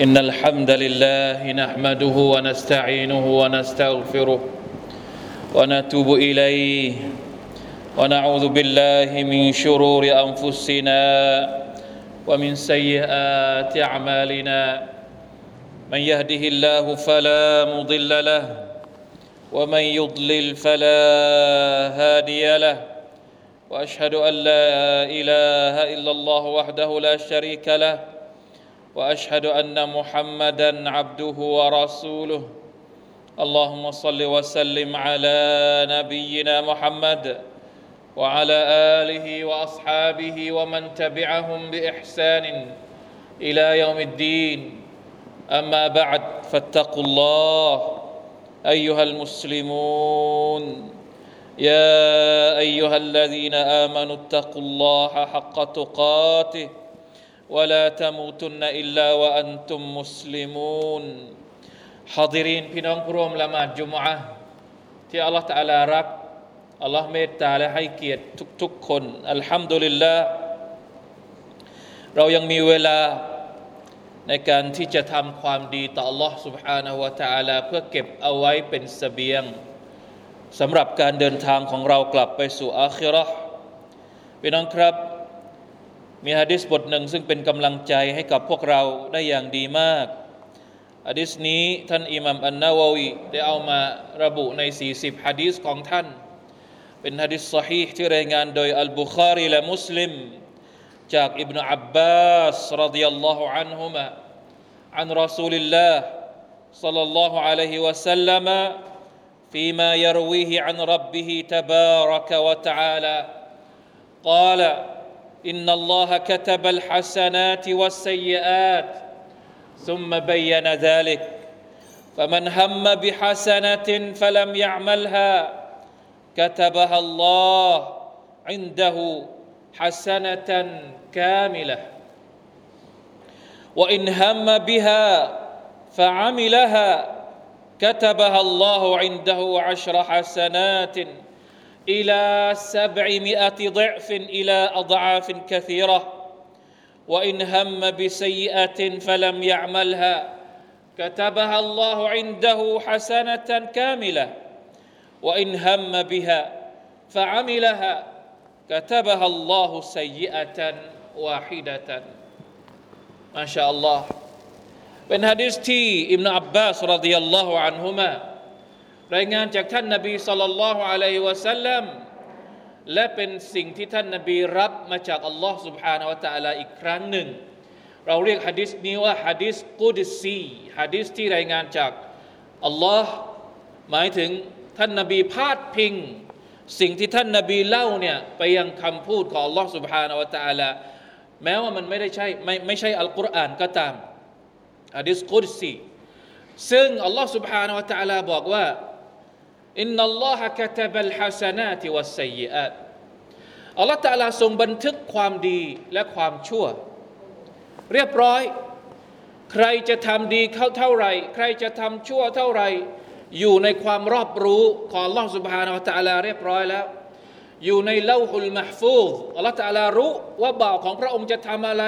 إن الحمد لله نحمده ونستعينه ونستغفره ونتوب إليه ونعوذ بالله من شرور أنفسنا ومن سيئات أعمالنا. من يهده الله فلا مضل له ومن يضلل فلا هادي له. وأشهد أن لا إله إلا الله وحده لا شريك له. وأشهد أن محمدا عبده ورسوله. اللهم صل وسلم على نبينا محمد وعلى آله وأصحابه ومن تبعهم بإحسان إلى يوم الدين. أما بعد فاتقوا الله أيها المسلمون. يا أيها الذين آمنوا اتقوا الله حق تقاته. ولا تموتن الا وانتم مسلمون حاضرين พี่น้องผู้ร่วมละหมาดจุมอะห์ที่อัลลอฮฺตะอาลารักอัลลอฮ์เมตตาและให้เกียรติทุกๆคนอัลฮัมดุลิลลาห์เรายังมีเวลาในการที่จะทำความดีต่อ Allah سبحانه และ تعالى เพื่อเก็บเอาไว้เป็นเสบียงสำหรับการเดินทางของเรากลับไปสู่อาคิเราะห์พี่น้องครับ มีฮะดิษบทหนึ่งซึ่งเป็นกำลังใจให้กับพวกเราได้อย่างดีมากฮะดิษนี้ท่านอิหมัมอันนาววีได้เอามาระบุใน 40ฮะดิษของท่าน เป็นฮะดิษสฮีที่รายงานโดยอัลบุคารีและมุสลิม จากอิบนาอับบาสรดิยัลลอฮุอันฮุมะ عن رسول الله صلى الله عليه وسلم فيما يرويه عن ربه تبارك وتعالى قال إن الله كتب الحسنات والسيئات ثم بين ذلك. فمن هم بحسنة فلم يعملها كتبها الله عنده حسنة كاملة. وإن هم بها فعملها كتبها الله عنده عشر حسنات الى سبعمائه ضعف الى اضعاف كثيره وان هم بسيئه فلم يعملها كتبها الله عنده حسنه كامله وان هم بها فعملها كتبها الله سيئه واحده ما شاء الله เป็นฮะดิษที่อิบนาอับบาสรดิยัลลอฮุอันฮุมา รายงานจากท่านนบีสัลลัลลอฮุอะลัยฮิวะสัลลัมและเป็นสิ่งที่ท่านนบีรับมาจากอัลลอฮ์ سبحانه และ تعالى อีกครั้งหนึ่ง เราเรียกฮะดิษนี้ว่าฮะดิษกุดซีฮะดิษที่รายงานจากอัลลอฮ์หมายถึงท่านนบีพาดพิง สิ่งที่ท่านนบีเล่าเนี่ยไปยังคำพูดของอัลลอฮ์ سبحانه และ تعالى แม้ว่ามันไม่ได้ใช่ไม่ไม่ใช่อัลกุรอานก็ตามฮะดิษกุดซีซึ่งอัลลอฮ์ سبحانه และ تعالى บอกว่า อินนัลลอฮะกะตะบัลฮะสนาติวัสไซยิอาตอัลลอฮฺตะลาทรงบันทึกความดีและความชั่ว เรียบร้อย ใครจะทำดีเข้าเท่าไรใครจะทำชั่วเท่าไรอยู่ในความรอบรู้ของอัลลอฮฺสุบฮานาอัลตะลาเรียบร้อยแล้ว อยู่ในเล่าหุลมะฟูซอัลลอฮฺตะลารู้ว่าบ่าวของพระองค์จะทำอะไร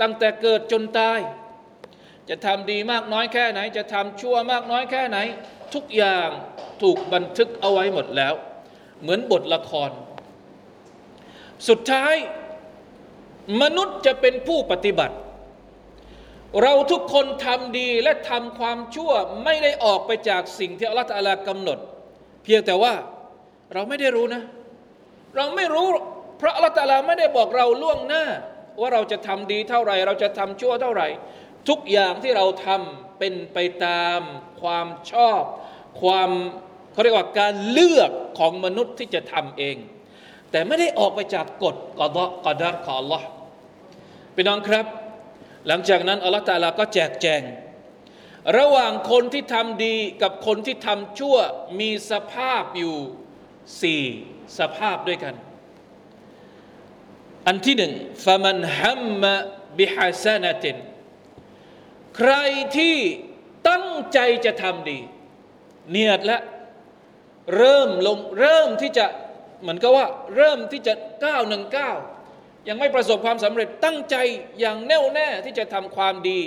ตั้งแต่เกิดจนตาย จะทำดีมากน้อยแค่ไหน จะทำชั่วมากน้อยแค่ไหน ทุกอย่างถูกบันทึกเอาไว้หมดแล้ว เหมือนบทละคร สุดท้าย มนุษย์จะเป็นผู้ปฏิบัติ เราทุกคนทำดีและทำความชั่วไม่ได้ออกไปจากสิ่งที่อัลลอฮฺตะลากำหนด เพียงแต่ว่าเราไม่ได้รู้นะ เราไม่รู้เพราะอัลลอฮฺตะลาไม่ได้บอกเราล่วงหน้า ว่าเราจะทำดีเท่าไหร่ เราจะทำชั่วเท่าไหร่ ทุกอย่างที่เราทำเป็นไปตามความชอบ ความเขาเรียกว่าการเลือกของมนุษย์ที่จะทำเอง แต่ไม่ได้ออกไปจากกฎกอดกอดัรของ Allah พี่น้องครับ หลังจากนั้นอัลลอฮฺตาลาก็แจกแจง ระหว่างคนที่ทำดีกับคนที่ทำชั่วมีสภาพอยู่สี่สภาพด้วยกัน อันที่หนึ่งฟะมันฮัมมะบิฮัสนตินใครที่ตั้งใจจะทำดี เนียดและเริ่มลงเริ่มที่จะเหมือนกับว่า เริ่มที่จะก้าวหนึ่งก้าวยังไม่ประสบความสำเร็จตั้งใจอย่างแน่วแน่ที่จะทำความดี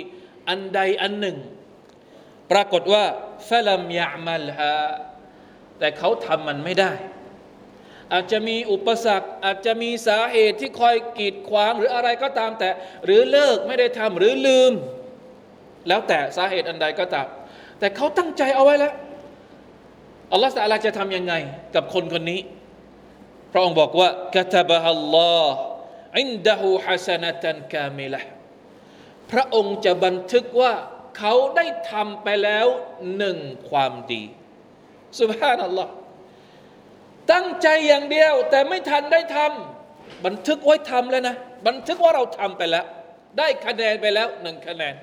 อันใดอันหนึ่ง ปรากฏว่าฟลัมยะมัลฮาแต่เขาทำมันไม่ได้ อาจจะมีอุปสรรค อาจจะมีสาเหตุที่คอยกีดขวางหรืออะไรก็ตามแต่ หรือเลิกไม่ได้ทำหรือลืม แล้วแต่สาเหตุอันใดก็ตาม แต่เขาตั้งใจเอาไว้แล้ว อัลลอฮฺสัลาจะทำยังไง กับคนคนนี้ พระองค์บอกว่ากะตบะฮัลลอฮ์อินดะฮูฮัสนะตันกาเมละพระองค์จะบันทึกว่าเขาได้ทำไปแล้วหนึ่งความดีสุบฮานัลลอฮ์ตั้งใจอย่างเดียว แต่ไม่ทันได้ทำบันทึกไว้ทำแล้วนะ บันทึกว่าเราทำไปแล้ว ได้คะแนนไปแล้วหนึ่งคะแนน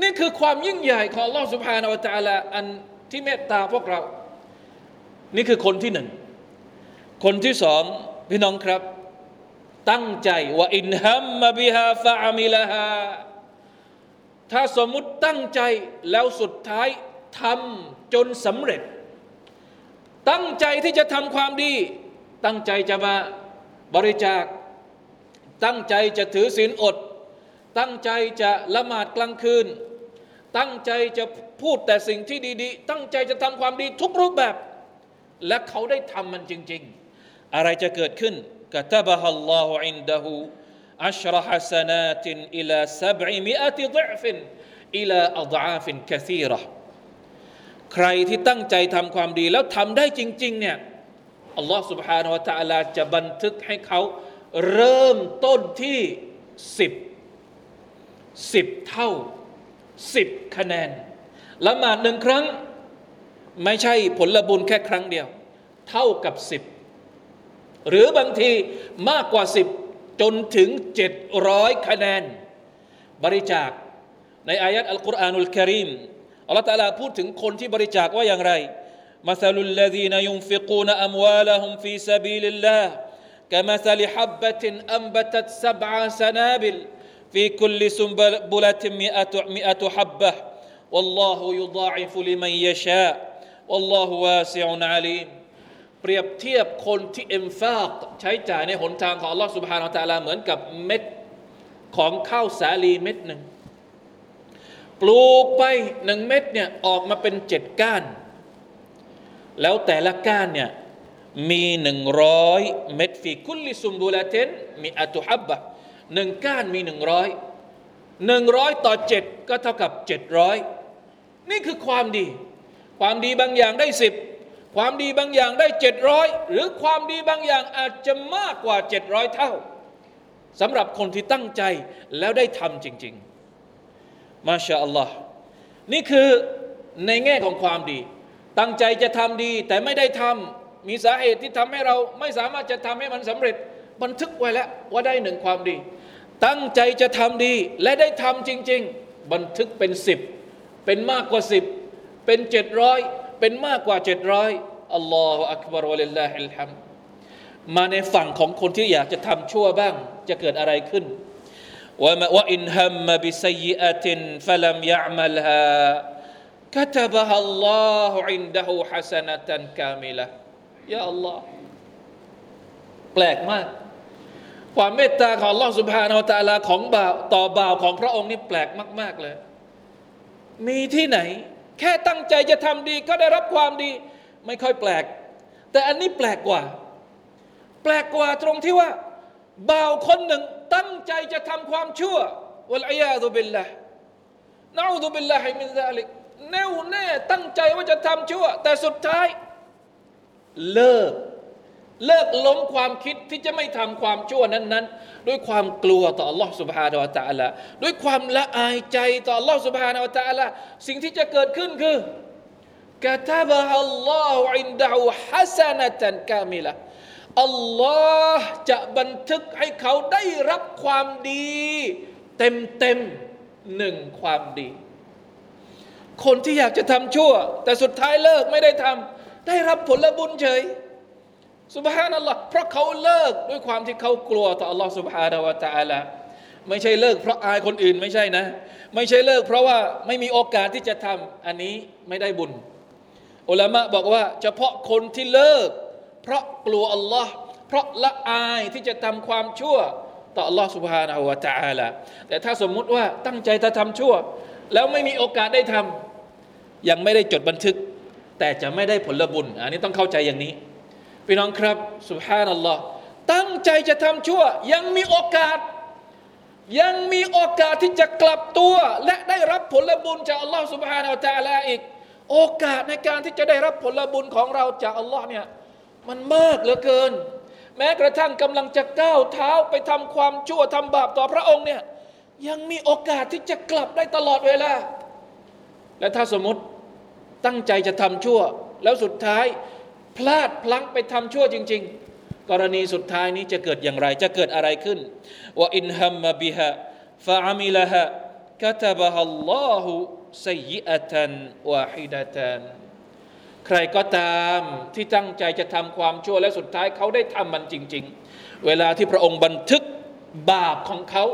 นี่คือความยิ่งใหญ่ของลอสุภฮานอัลตะลาอัน ที่เมตตาพวกเรา นี่คือคนที่หนึ่ง คนที่สองพี่น้องครับ ตั้งใจว่าอินฮัมมาบิฮาฟะอามิลฮาถ้าสมมุติตั้งใจแล้วสุดท้ายทำจนสำเร็จ ตั้งใจที่จะทำความดี ตั้งใจจะมาบริจาค ตั้งใจจะถือศีลอด ตั้งใจจะละหมาดกลางคืน ตั้งใจจะพูดแต่สิ่งที่ดีๆ ตั้งใจจะทำความดีทุกรูปแบบ และเขาได้ทำมันจริง ๆ อะไรจะเกิดขึ้นกะตบะฮัลลอฮุอินดะฮูอัชรฮัสนาตินอิลาซับอิมิอัติฎฟินอิลาอัฎอาฟินคซีรห์ใครที่ตั้งใจทำความดีแล้วทำได้จริง ๆ เนี่ยอัลลอฮ์ سبحانه และ تعالى จะบันทึกให้เขาเริ่มต้นที่สิบสิบเท่า สิบคะแนนละหมาดหนึ่งครั้ง ไม่ใช่ผลบุญแค่ครั้งเดียว เท่ากับสิบหรือบางทีมากกว่าสิบจนถึงเจ็ดร้อยคะแนน บริจาคในอายัดอัลกุรอานุลกิริมอัลลอฮฺตาลาพูดถึงคนที่บริจาคว่าอย่างไร مثل الذين ينفقون أموالهم في سبيل الله كمثل حبة أنبتت سبع سنابل في كل سنبلة مئة, مئة حبة والله يضاعف لمن يشاء والله واسع عليم เปรียบเทียบคนที่เอ็มฟากใช้จ่ายในหนทางของ Allah سبحانه และ تعالى เหมือนกับเม็ดของข้าวสาลีเม็ดหนึ่งปลูกไปหนึ่งเม็ดเนี่ยออกมาเป็นเจ็ดก้าน แล้วแต่ละก้านเนี่ยมีหนึ่งร้อยเม็ดฟีคุลิซุมบูลาเทนมีอัตุฮับบะ หนึ่งก้านมีหนึ่งร้อยหนึ่งร้อยต่อเจ็ดก็เท่ากับเจ็ดร้อยนี่คือความดี ความดีบางอย่างได้สิบความดีบางอย่างได้เจ็ดร้อยหรือความดีบางอย่างอาจจะมากกว่าเจ็ดร้อยเท่าสำหรับคนที่ตั้งใจแล้วได้ทำจริง ๆ มาชาอัลลอฮ์นี่คือในแง่ของความดี ตั้งใจจะทำดีแต่ไม่ได้ทำมีสาเหตุที่ทำให้เราไม่สามารถจะทำให้มันสำเร็จบันทึกไว้แล้วว่าได้หนึ่งความดี ตั้งใจจะทำดีและได้ทำจริง ๆ บันทึกเป็นสิบเป็นมากกว่าสิบเป็นเจ็ดร้อยเป็นมากกว่าเจ็ดร้อยอัลลอฮฺอักบารวะลิลลาฮิลฮัมมาในฝั่งของคนที่อยากจะทำชั่วบ้าง จะเกิดอะไรขึ้นว่าว่าอินฮัมมาบิซัยอัตินฟะลัมยะมัลฮา كتبها الله عنده حسنة كاملة يا الله แปลกมาก ความเมตตาของลอสุภานาตาลาของบ่าวต่อบ่าวของพระองค์นี่แปลกมาก ๆเลย มีที่ไหน แค่ตั้งใจจะทำดีก็ได้รับความดี ไม่ค่อยแปลก แต่อันนี้แปลกกว่า แปลกกว่าตรงที่ว่าบ่าวคนหนึ่งตั้งใจจะทำความชั่ววลัยาตุบิลละนาอุตุบิลละให้มินซาลิกแน่วแน่ตั้งใจว่าจะทำชั่ว แต่สุดท้าย เลิก เลิกล้มความคิดที่จะไม่ทำความชั่วนั้น ๆ ด้วยความกลัวต่อ Allah سبحانه และ تعالى ด้วยความละอายใจต่อ Allah سبحانه และ تعالى สิ่งที่จะเกิดขึ้นคือกะตาบะอัลลอฮฺอินดะฮูฮัสนะตันกามิละอัลลอฮ์จะบันทึกให้เขาได้รับความดี เต็มเต็มหนึ่งความดี คนที่อยากจะทำชั่ว แต่สุดท้ายเลิกไม่ได้ทำได้รับผลบุญเฉย สุบฮานัลลอฮ์เพราะเขาเลิกด้วยความที่เขากลัวต่ออัลลอฮ์สุบฮานาวะตะอาลาไม่ใช่เลิกเพราะอายคนอื่นไม่ใช่นะ ไม่ใช่เลิกเพราะว่าไม่มีโอกาสที่จะทำอันนี้ไม่ได้บุญอุลามะบอกว่าเฉพาะคนที่เลิก เพราะกลัวอัลลอฮ์เพราะละอายที่จะทำความชั่วต่ออัลลอฮ์สุบฮานะวะตะอาลาแต่ถ้าสมมุติว่าตั้งใจจะทำชั่ว แล้วไม่มีโอกาสได้ทำยังไม่ได้จดบันทึก แต่จะไม่ได้ผลบุญ อันนี้ต้องเข้าใจอย่างนี้ พี่น้องครับสุบฮานัลลอฮ์ตั้งใจจะทำชั่ว ยังมีโอกาส ยังมีโอกาสที่จะกลับตัว และได้รับผลบุญจากอัลลอฮ์สุบฮานาอัลตะลาอีก โอกาสในการที่จะได้รับผลบุญของเราจากอัลลอฮ์เนี่ยมันมากเหลือเกิน แม้กระทั่งกำลังจะก้าวเท้าไปทำความชั่วทำบาปต่อพระองค์เนี่ยยังมีโอกาสที่จะกลับได้ตลอดเวลา และถ้าสมมติตั้งใจจะทำชั่ว แล้วสุดท้าย พลาดพลั้งไปทำชั่วจริง ๆ กรณีสุดท้ายนี้จะเกิดอย่างไร จะเกิดอะไรขึ้นว่าอินฮัมมบิฮะฟะอามิลฮะกะตบะฮัลลอฮุซัยอะตันวาฮิดะตันใครก็ตามที่ตั้งใจจะทำความชั่วและสุดท้ายเขาได้ทำมันจริง ๆ เวลาที่พระองค์บันทึกบาปของเขา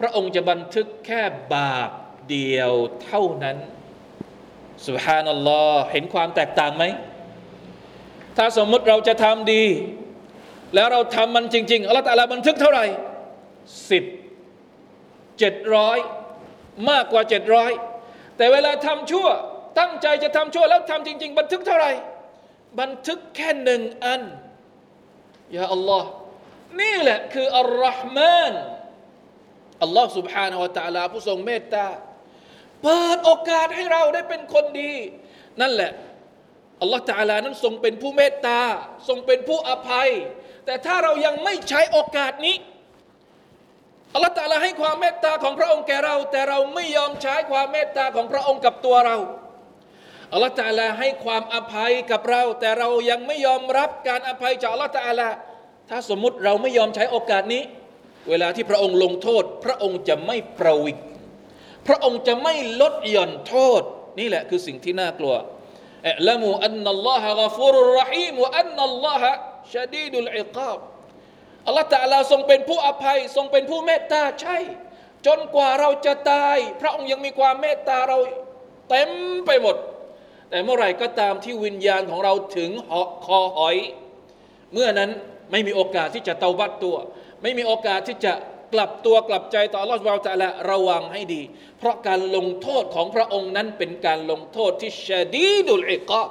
พระองค์จะบันทึกแค่บาปเดียวเท่านั้นสุบฮานัลลอฮ์เห็นความแตกต่างไหม ถ้าสมมุติเราจะทำดี แล้วเราทำมันจริงๆอัลลอฮฺตาลาบันทึกเท่าไหร่สิบเจ็ดร้อยมากกว่าเจ็ดร้อยแต่เวลาทำชั่ว ตั้งใจจะทำชั่วแล้วทำจริง ๆ บันทึกเท่าไหร่ บันทึกแค่หนึ่งอันยาอัลลอฮ์นี่แหละคืออัลลอฮ์มานอัลลอฮ์ سبحانه และ تعالى ผู้ทรงเมตตาเปิดโอกาสให้เราได้เป็นคนดี นั่นแหละ อัลลอฮฺตาลานั้นทรงเป็นผู้เมตตา ทรงเป็นผู้อภัย แต่ถ้าเรายังไม่ใช้โอกาสนี้อัลลอฮฺตาลาให้ความเมตตาของพระองค์แก่เรา แต่เราไม่ยอมใช้ความเมตตาของพระองค์กับตัวเราอัลลอฮฺตาลาให้ความอภัยกับเรา แต่เรายังไม่ยอมรับการอภัยจากอัลลอฮฺตาลาถ้าสมมุติเราไม่ยอมใช้โอกาสนี้ เวลาที่พระองค์ลงโทษ พระองค์จะไม่ประวิกพระองค์จะไม่ลดหย่อนโทษ นี่แหละคือสิ่งที่น่ากลัว ละมูอันนัลลอฮะกฟูรุรรหีมวะอันนัลลอฮะชดีดุลอิกาบอัลลอฮฺตะลาทรงเป็นผู้อภัย ทรงเป็นผู้เมตตาใช่ จนกว่าเราจะตาย พระองค์ยังมีความเมตตาเราเต็มไปหมด แต่เมื่อไหร่ก็ตามที่วิญญาณของเราถึงคอหอย เมื่อนั้นไม่มีโอกาสที่จะเตาบัตตัว ไม่มีโอกาสที่จะ กลับตัวกลับใจต่ออัลอฮฺเราจะละระวังให้ดี เพราะการลงโทษของพระองค์นั้นเป็นการลงโทษที่ชดีดุลอิกา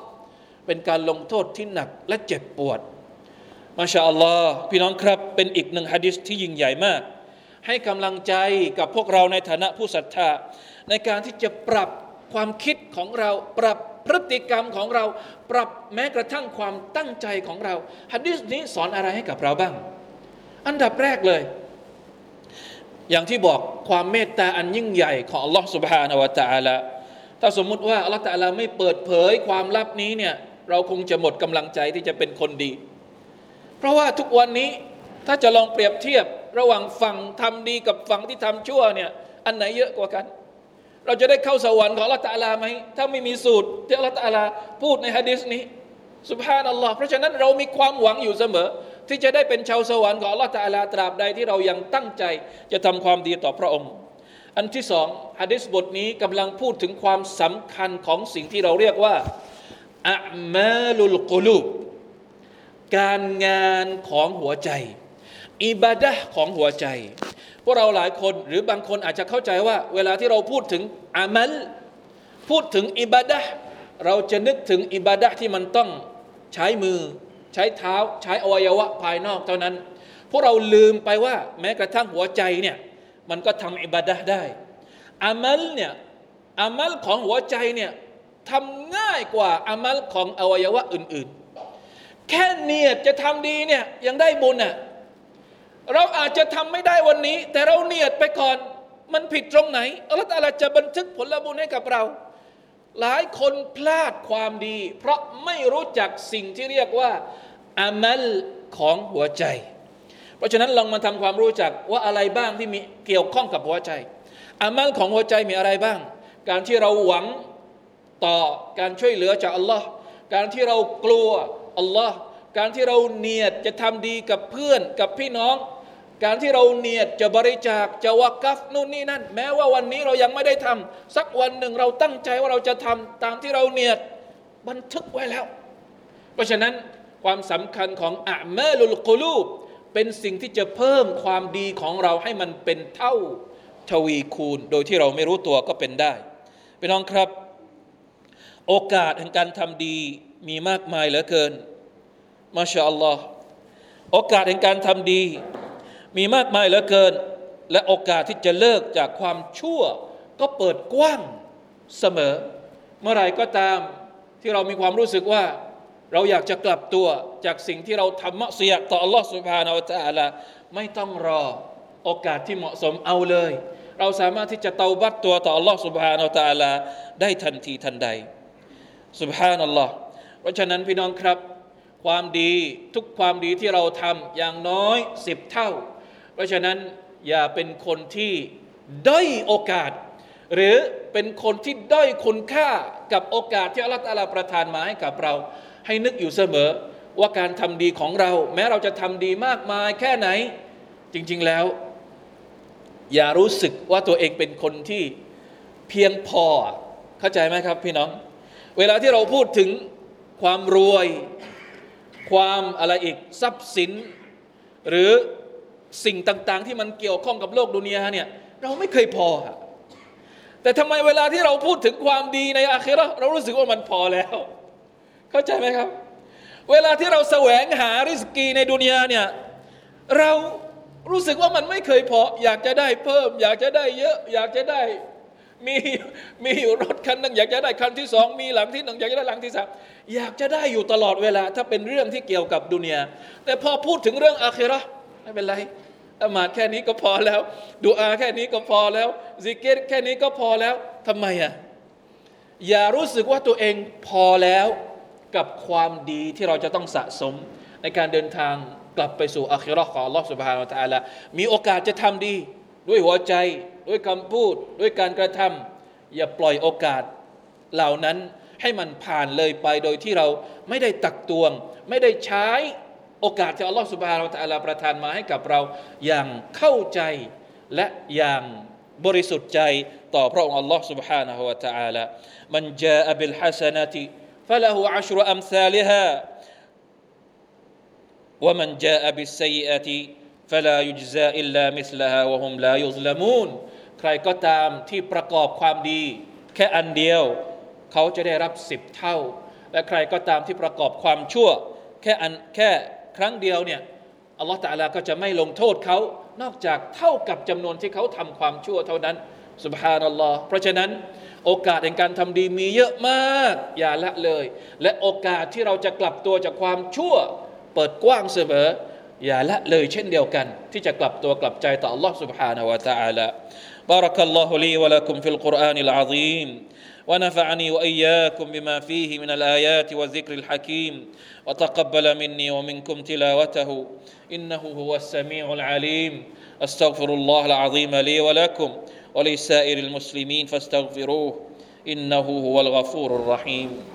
เป็นการลงโทษที่หนักและเจ็บปวดมาชาอัลลอฮ์พี่น้องครับ เป็นอีกหนึ่งฮะดิษที่ยิ่งใหญ่มาก ให้กำลังใจกับพวกเราในฐานะผู้ศรัทธา ในการที่จะปรับความคิดของเราปรับพฤติกรรมของเรา ปรับแม้กระทั่งความตั้งใจของเราฮะดิษนี้สอนอะไรให้กับเราบ้าง อันดับแรกเลย อย่างที่บอกความเมตตาอันยิ่งใหญ่ของอัลลอฮ์ سبحانه และ تعالى ถ้าสมมุติว่าอัลลอฮ์ تعالى ไม่เปิดเผยความลับนี้เนี่ยเราคงจะหมดกำลังใจที่จะเป็นคนดี เพราะว่าทุกวันนี้ถ้าจะลองเปรียบเทียบระหว่างฝั่งทำดีกับฝั่งที่ทำชั่วเนี่ยอันไหนเยอะกว่ากัน เราจะได้เข้าสวรรค์ของอัลลอฮ์ تعالى ไหมถ้าไม่มีสูตรที่อัลลอฮ์ تعالى พูดในฮะดิษนี้สุบฮานัลลอฮ์เพราะฉะนั้นเรามีความหวังอยู่เสมอ ที่จะได้เป็นชาวสวรรค์ของอัลลอฮฺตาลาตราบใดที่เรายังตั้งใจจะทำความดีต่อพระองค์ อันที่สองฮะดิษบทนี้กำลังพูดถึงความสำคัญของสิ่งที่เราเรียกว่าอะมาลุลกุลูการงานของหัวใจ อิบาดะของหัวใจ พวกเราหลายคนหรือบางคนอาจจะเข้าใจว่า เวลาที่เราพูดถึงอามัลพูดถึงอิบาดะเราจะนึกถึงอิบาดะที่มันต้องใช้มือ ใช้เท้าใช้อวัยวะภายนอกเท่านั้น พวกเราลืมไปว่าแม้กระทั่งหัวใจเนี่ยมันก็ทำอิบาดะได้อามัลเนี่ยอามัลของหัวใจเนี่ยทำง่ายกว่าอามัลของอวัยวะอื่นๆ แค่เนียดจะทำดีเนี่ยยังได้บุญอะเราอาจจะทำไม่ได้วันนี้ แต่เราเนียดไปก่อน มันผิดตรงไหนอัลลอฮฺจะบันทึกผลบุญให้กับเรา หลายคนพลาดความดี เพราะไม่รู้จักสิ่งที่เรียกว่าอามัลของหัวใจ เพราะฉะนั้นลองมาทำความรู้จักว่าอะไรบ้างที่มีเกี่ยวข้องกับหัวใจอามัลของหัวใจมีอะไรบ้าง การที่เราหวังต่อการช่วยเหลือจากอัลลอฮ์การที่เรากลัวอัลลอฮ์การที่เราเนียดจะทำดีกับเพื่อนกับพี่น้อง การที่เราเนียดจะบริจาคจะวักัฟนู่นนี่นั่น แม้ว่าวันนี้เรายังไม่ได้ทำสักวันหนึ่งเราตั้งใจว่าเราจะทำตามที่เราเนียดบันทึกไว้แล้ว เพราะฉะนั้นความสำคัญของอะมลุลกุลูบเป็นสิ่งที่จะเพิ่มความดีของเราให้มันเป็นเท่าทวีคูณ โดยที่เราไม่รู้ตัวก็เป็นได้พี่น้องครับ โอกาสแห่งการทำดีมีมากมายเหลือเกินมาชาอัลลอฮ์โอกาสแห่งการทำดี มีมากมายเหลือเกิน และโอกาสที่จะเลิกจากความชั่ว ก็เปิดกว้างเสมอ เมื่อไรก็ตามที่เรามีความรู้สึกว่า เราอยากจะกลับตัวจากสิ่งที่เราทำมะเสียต่ออัลลอฮฺสุบฮานาอัลลอฮไม่ต้องรอโอกาสที่เหมาะสมเอาเลย เราสามารถที่จะเตาบัตตัวต่ออัลลอฮฺสุบฮานาอัลลอฮได้ทันทีทันใดสุบฮานัลลอฮ์เพราะฉะนั้นพี่น้องครับ ความดีทุกความดีที่เราทำอย่างน้อยสิบเท่า เพราะฉะนั้นอย่าเป็นคนที่ด้อยโอกาส หรือเป็นคนที่ด้อยคุณค่ากับโอกาสที่อัลลอฮฺประทานมาให้กับเรา ให้นึกอยู่เสมอ ว่าการทำดีของเรา แม้เราจะทำดีมากมายแค่ไหน จริงๆแล้ว อย่ารู้สึกว่าตัวเองเป็นคนที่เพียงพอเข้าใจไหมครับพี่น้อง เวลาที่เราพูดถึงความรวย ความอะไรอีกทรัพย์สิน หรือ สิ่งต่างๆ ที่มันเกี่ยวข้องกับโลกดุนยาเนี่ยเราไม่เคยพอ แต่ทำไมเวลาที่เราพูดถึงความดีในอาคีเราเรารู้สึกว่ามันพอแล้ว เข้าใจไหมครับ เวลาที่เราแสวงหาริสกีในดุนยาเนี่ยเรารู้สึกว่ามันไม่เคยพอ อยากจะได้เพิ่ม อยากจะได้เยอะ อยากจะได้มีมีอยู่รถคันหนึ่งอยากจะได้คันที่สองมีหลังที่หนึ่งอยากจะได้หลังที่สามอยากจะได้อยู่ตลอดเวลา ถ้าเป็นเรื่องที่เกี่ยวกับดุนยาแต่พอพูดถึงเรื่องอาคีเรา ไม่เป็นไรละหมาดแค่นี้ก็พอแล้วดูอาแค่นี้ก็พอแล้วซิกเกตแค่นี้ก็พอแล้วทำไมอ่ะอย่ารู้สึกว่าตัวเองพอแล้วกับความดีที่เราจะต้องสะสม ในการเดินทางกลับไปสู่อาคิรอของ Allah سبحانه และ تعالى มีโอกาสจะทำดี ด้วยหัวใจด้วยคำพูด ด้วยการกระทำ อย่าปล่อยโอกาสเหล่านั้นให้มันผ่านเลยไปโดยที่เราไม่ได้ตักตวง ไม่ได้ใช้ โอกาสที่อัลลอฮฺสุบฮานาอัลลอฮฺประทานมาให้กับเราอย่างเข้าใจและอย่างบริสุทธิ์ใจต่อพระองค์อัลลอฮฺ سبحانه และ تعالى มันจาบิลฮัสนติ فله عشر أمثالها ومن جاء بالسيئة فلا يجزى إلا مثلها وهم لا يظلمون ใครก็ตามที่ประกอบความดี แค่อันเดียว เขาจะได้รับสิบเท่า และใครก็ตามที่ประกอบความชั่ว แค่อันแค่ ครั้งเดียวเนี่ยอัลลอฮฺตะลาก็จะไม่ลงโทษเขา นอกจากเท่ากับจำนวนที่เขาทำความชั่วเท่านั้นสุบฮานัลลอฮ์เพราะฉะนั้น โอกาสในการทำดีมีเยอะมาก อย่าละเลย และโอกาสที่เราจะกลับตัวจากความชั่ว เปิดกว้างเสมอ อย่าละเลยเช่นเดียวกัน ที่จะกลับตัวกลับใจต่อ Allah سبحانه และ تعالى بارك الله لي ولكم في القرآن العظيم ونفعني وإياكم بما فيه من الآيات والذكر الحكيم. وتقبل مني ومنكم تلاوته. إنه هو السميع العليم. أستغفر الله العظيم لي ولكم ولسائر المسلمين فاستغفروه. إنه هو الغفور الرحيم.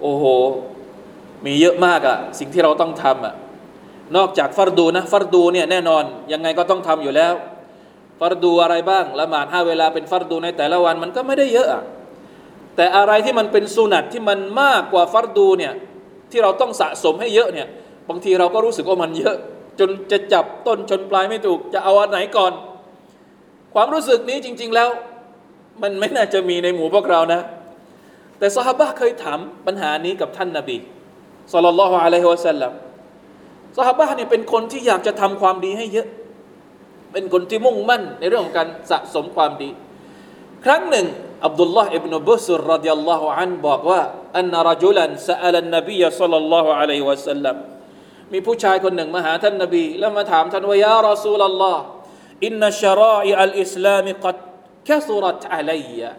โอ้โห มีเยอะมากอะสิ่งที่เราต้องทำอะนอกจากฟัรดูนะ ฟัรดูเนี่ยแน่นอน ยังไงก็ต้องทำอยู่แล้ว ฟัรดูอะไรบ้าง ละหมาดห้าเวลาเป็นฟัรดูในแต่ละวันมันก็ไม่ได้เยอะอะแต่อะไรที่มันเป็นสุนัตที่มันมากกว่าฟัรดูเนี่ยที่เราต้องสะสมให้เยอะเนี่ยบางทีเราก็รู้สึกว่ามันเยอะ จนจะจับต้นชนปลายไม่ถูก จะเอาอันไหนก่อน ความรู้สึกนี้จริง ๆแล้ว มันไม่น่าจะมีในหมู่พวกเรานะ แต่สหบะเคยถามปัญหานี้กับท่านนาบีสุลต่านละฮ์อะลัยฮิวะสัลลัมสหบะเนี่ยเป็นคนที่อยากจะทำความดีให้เยอะ เป็นคนที่มุ่งมั่นในเรื่องของการสะสมความดี ครั้งหนึ่งอับดุลลาห์อิบนุบุสรรดิยัลลอฮุอันบอกว่าอันนรจุลันสอัลนบีสัลลัลลอฮุอะลัยฮิวะสัลลัมมีผู้ชายคนหนึ่งมาหาท่านนบี แล้วมาถามท่านว่ายารอซูลลอฮ์อินนชรออิอัลอิสลามกัดแคสุรัตอะลัยยะ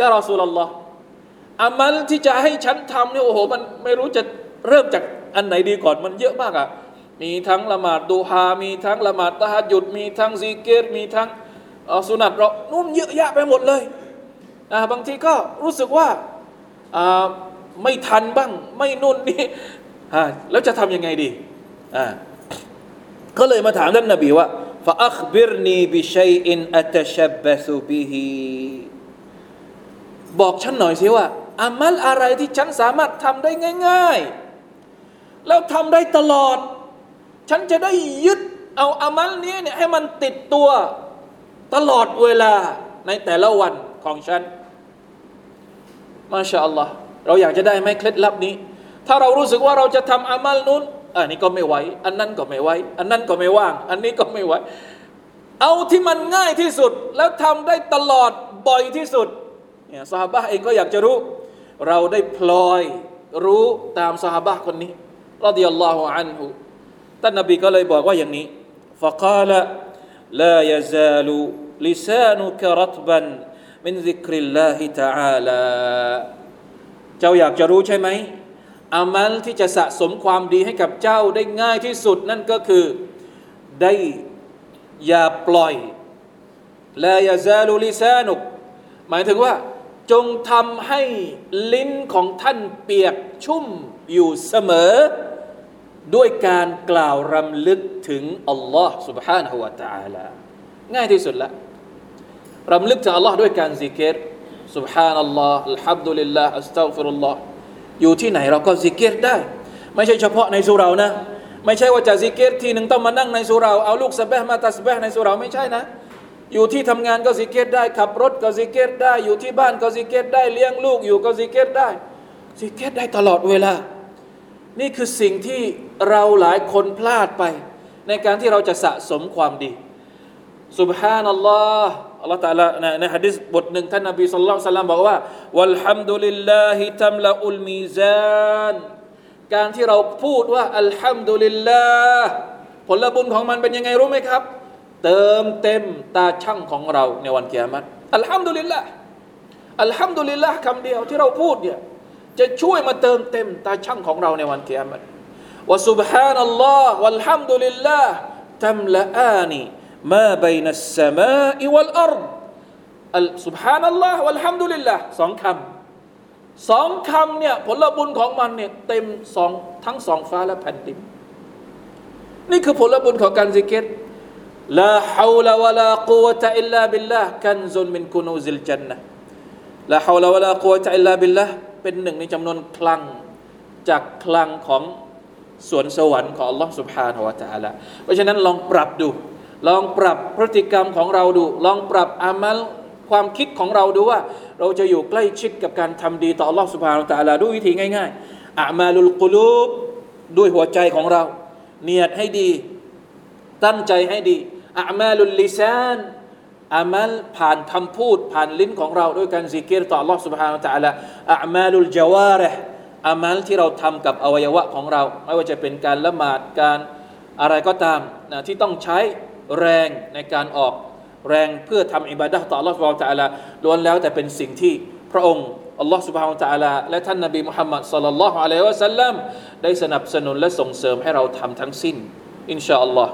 ยารอสูลลอฮ์ อามัลที่จะให้ฉันทำเนี่ยโอ้โห มันไม่รู้จะเริ่มจากอันไหนดีก่อนมันเยอะมากอะ่ะมีทั้งละหมาดดูฮา มีทั้งละหมาดตะฮัดยุด มีทั้งซีเกตมีทั้งสุนัตเรานุ่นเยอะแยะไปหมดเลยนะบางทีก็รู้สึกว่าไม่ทันบ้าง ไม่นุ่นนี่แล้วจะทำยังไงดีอ่าก็เลยมาถามท่านนบีว่าฟาอัคบิรนีบิชัยอินอัตชับบสุบิฮีบอกฉันหน่อยสิว่า อามัลอะไรที่ฉันสามารถทำได้ง่าย ๆ แล้วทำได้ตลอด ฉันจะได้ยึดเอาอามัลนี้เนี่ยให้มันติดตัวตลอดเวลาในแต่ละวันของฉัน มาชาอัลลอฮ์เราอยากจะได้ไหมเคล็ดลับนี้ ถ้าเรารู้สึกว่าเราจะทำอามัลนู้นอันนี้ก็ไม่ไหว อันนั้นก็ไม่ไหว อันนั้นก็ไม่ว่าง อันนี้ก็ไม่ไหว เอาที่มันง่ายที่สุด แล้วทำได้ตลอดบ่อยที่สุดเนี่ยสหบะเองก็อยากจะรู้ เราได้พลอยรู้ตามสหบะคนนี้รอดิยัลลอฮุอันฮุท่านนบีก็เลยบอกว่าอย่างนี้ฟะกาละลายซาลูลิซานุกรัตบันมินซิกริลลาฮิตะอาลาเจ้าอยากจะรู้ใช่ไหมอามัลที่จะสะสมความดีให้กับเจ้าได้ง่ายที่สุดนั่นก็คือได้อย่าปล่อยลายซาลูลิซานุกหมายถึงว่า จงทำให้ลิ้นของท่านเปียกชุ่มอยู่เสมอ ด้วยการกล่าวรำลึกถึงอัลลอฮ์ سبحانه และ تعالى ง่ายที่สุดละรำลึกถึงอัลลอฮ์ด้วยการซิกเกต سبحان อัลลอฮ์อัลฮัมดุลิลลาห์อัสตัฆฟิรุลลอฮ์อยู่ที่ไหนเราก็ซิกเกตได้ ไม่ใช่เฉพาะในสุรานะ ไม่ใช่ว่าจะซิกเกตทีหนึ่งต้องมานั่งในสุราเอาลูกสเบะมาตัสเบะในสุราไม่ใช่นะ อยู่ที่ทำงานก็ซิเกรได้ ขับรถก็ซิเกรได้ อยู่ที่บ้านก็ซิเกรได้เลี้ยงลูกอยู่ก็ซิเกรได้ซิเกรได้ตลอดเวลา นี่คือสิ่งที่เราหลายคนพลาดไป ในการที่เราจะสะสมความดีสุบฮานัลลอฮ์อัลลอฮฺตาลาในฮะดิษบทหนึ่งท่านนบีสุลต่านบอกว่าวัลฮัมดุลิลลาฮิตัมละอุลมีซานการที่เราพูดว่าอัลฮัมดุลิลลาห์ผลบุญของมันเป็นยังไงรู้ไหมครับ เติมเต็มตาช่างของเราในวันเกียรติอัลฮัมดุลิลละالحمد للهคำเดียวที่เราพูดเนี่ยจะช่วยมาเติมเต็มตาชั่งของเราในวันเกียรติวะซุบฮานัลลอฮ์วัลฮัมดุลิลละตัมละอานีมาบนัสสมาอิวัลอัรดอัลซุบฮานัลลอฮ์วัลฮัมดุลิลละสองคำสองคำเนี่ยผลบุญของมันเนี่ยเต็มสองทั้งสองฟ้าและแผ่นดินนี่คือผลบุญของการซิเกร ลาฮาวลาวะลากุวะตะอิลลาบิลลาห์กันซุนมินกุนูซิลจันนะลาฮาวลาวะลากุวะตะอิลลาบิลลาห์เป็นหนึ่งในจำนวนคลังจากคลังของสวนสวรรค์ของ Allah سبحانه และ تعالى เพราะฉะนั้นลองปรับดูลองปรับพฤติกรรมของเราดู ลองปรับอามัลความคิดของเราดูว่า เราจะอยู่ใกล้ชิดกับการทำดีต่อ Allah سبحانه และ تعالى ด้วยวิธีง่ายๆอามาลุลกุลูบด้วยหัวใจของเรา เนียดให้ดี ตั้งใจให้ดี อามาลุลลิซานอามัลผ่านคำพูด ผ่านลิ้นของเรา ด้วยการซิกเกตต่อ Allah سبحانه และ تعالى อามาลุลจาวาระอามัลที่เราทำกับอวัยวะของเรา ไม่ว่าจะเป็นการละหมาดการอะไรก็ตามนะที่ต้องใช้แรงในการออกแรงเพื่อทำอิบาดะต่อ Allah سبحانه และ تعالى ล้วนแล้วแต่เป็นสิ่งที่พระองค์ Allah سبحانه และ تعالى และท่านนบีมุฮัมมัดสัลลัลลอฮุอะลัยฮิวะสัลลัมได้สนับสนุนและส่งเสริมให้เราทำทั้งสิ้นอินชาอัลลอฮ์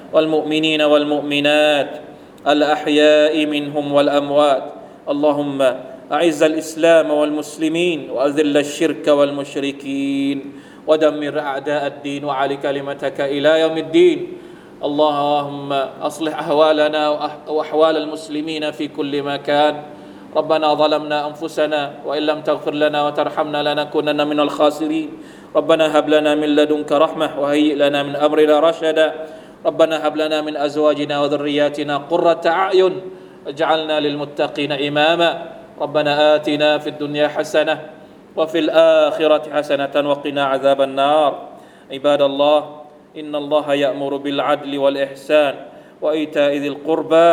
والمؤمنين والمؤمنات الأحياء منهم والأموات. اللهم أعز الإسلام والمسلمين وأذل الشرك والمشركين ودمر أعداء الدين وعلي كلمتك إلى يوم الدين. اللهم أصلح أحوالنا وأحوال المسلمين في كل مكان. ربنا ظلمنا أنفسنا وإن لم تغفر لنا وترحمنا لنكونن من الخاسرين. ربنا هب لنا من لدنك رحمة وهيئ لنا من أمرنا رشدا. ربنا هب لنا من أزواجنا وذرياتنا قرة أعين اجعلنا للمتقين إماما. ربنا آتنا في الدنيا حسنة وفي الآخرة حسنة وقنا عذاب النار. عباد الله إن الله يأمر بالعدل والإحسان وإيتاء ذي القربى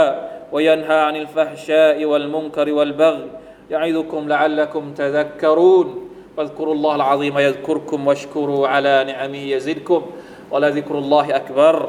وينهى عن الفحشاء والمنكر والبغي يعظكم لعلكم تذكرون. فاذكروا الله العظيم يذكركم واشكروا على نعمه يزدكم. ولذكر الله أكبر.